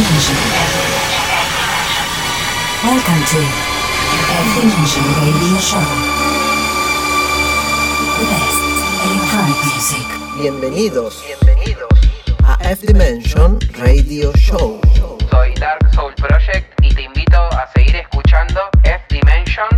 Dimension. Welcome to F Dimension Radio Show. The best electronic music. Bienvenidos, bienvenidos a F Dimension Radio Show. Soy Dark Soul Project y te invito a seguir escuchando F Dimension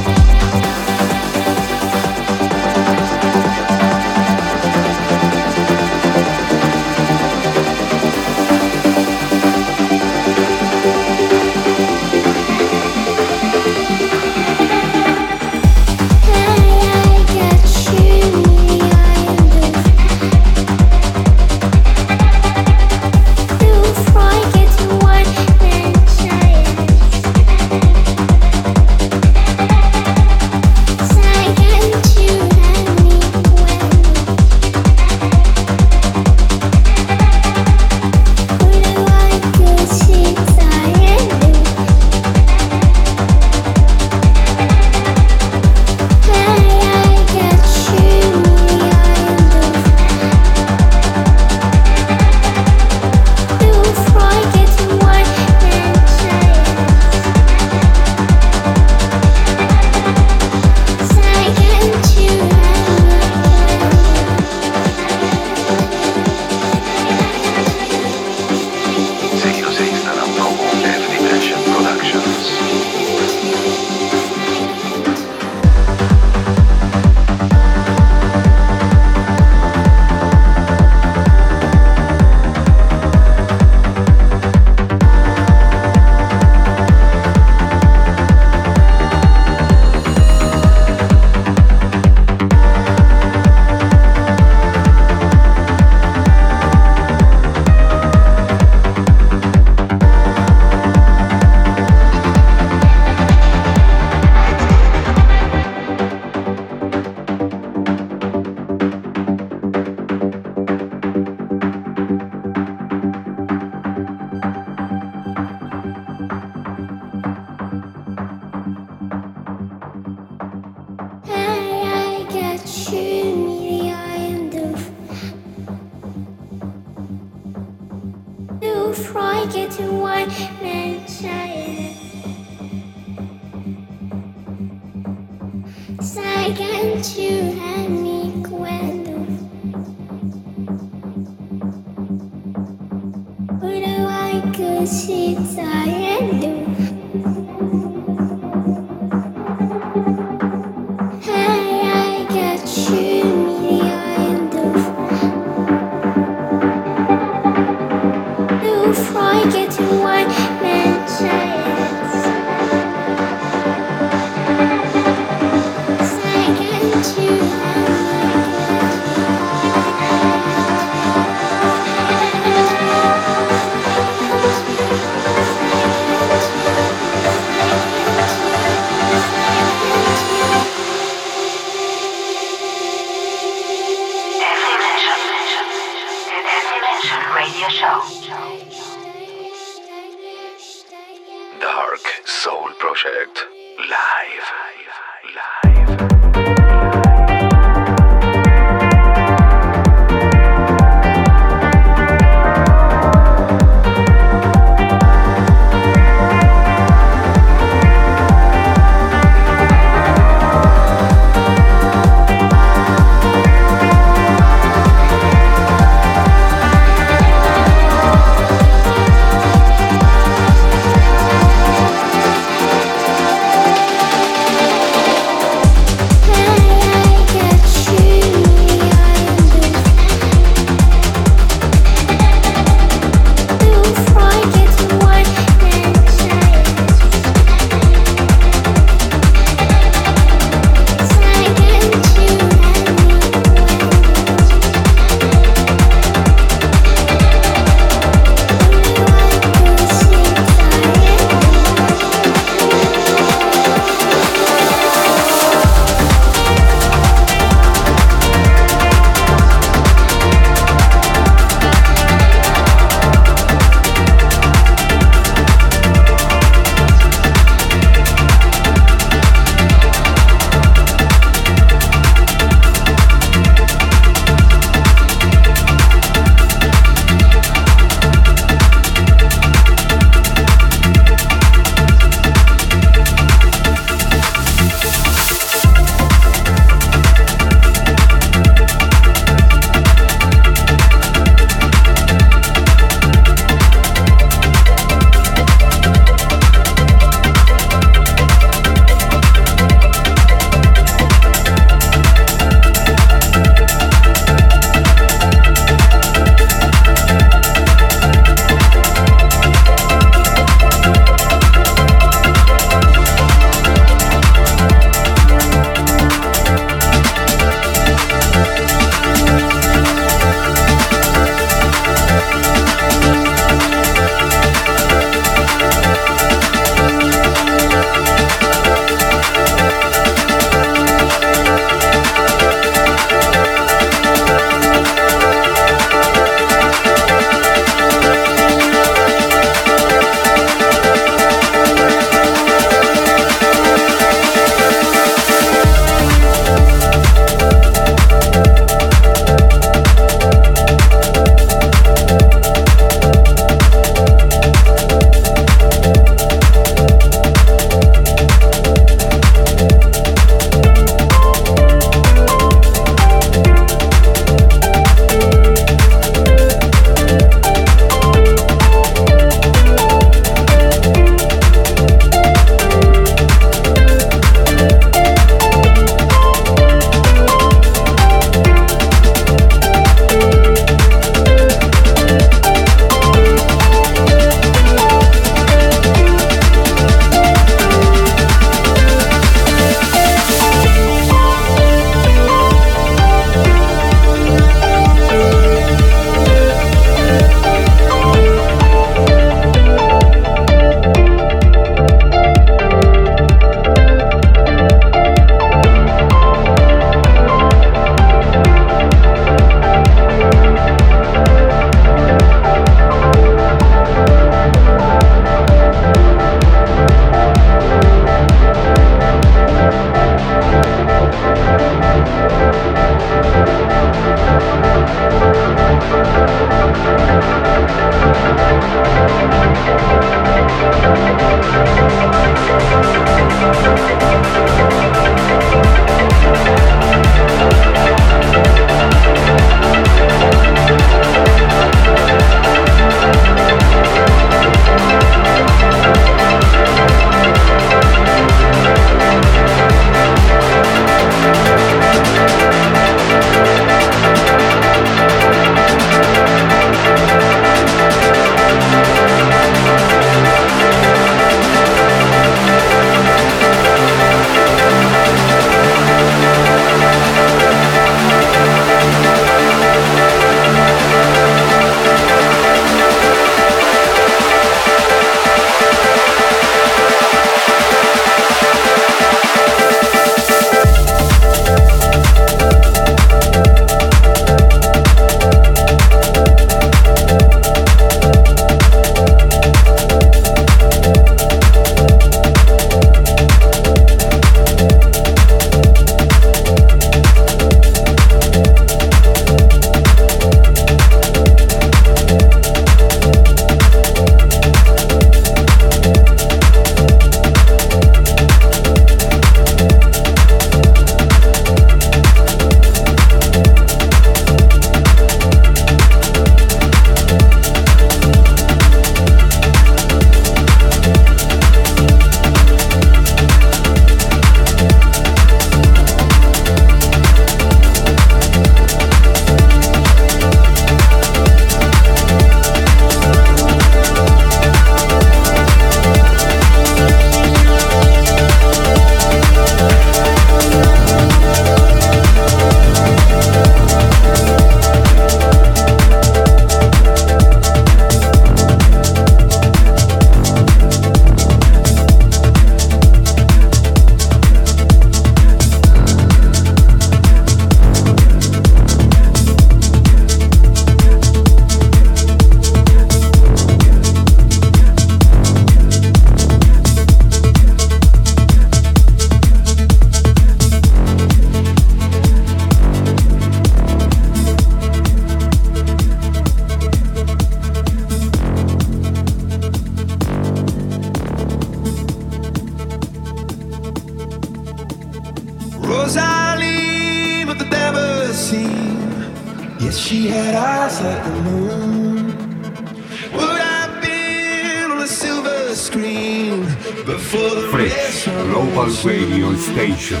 选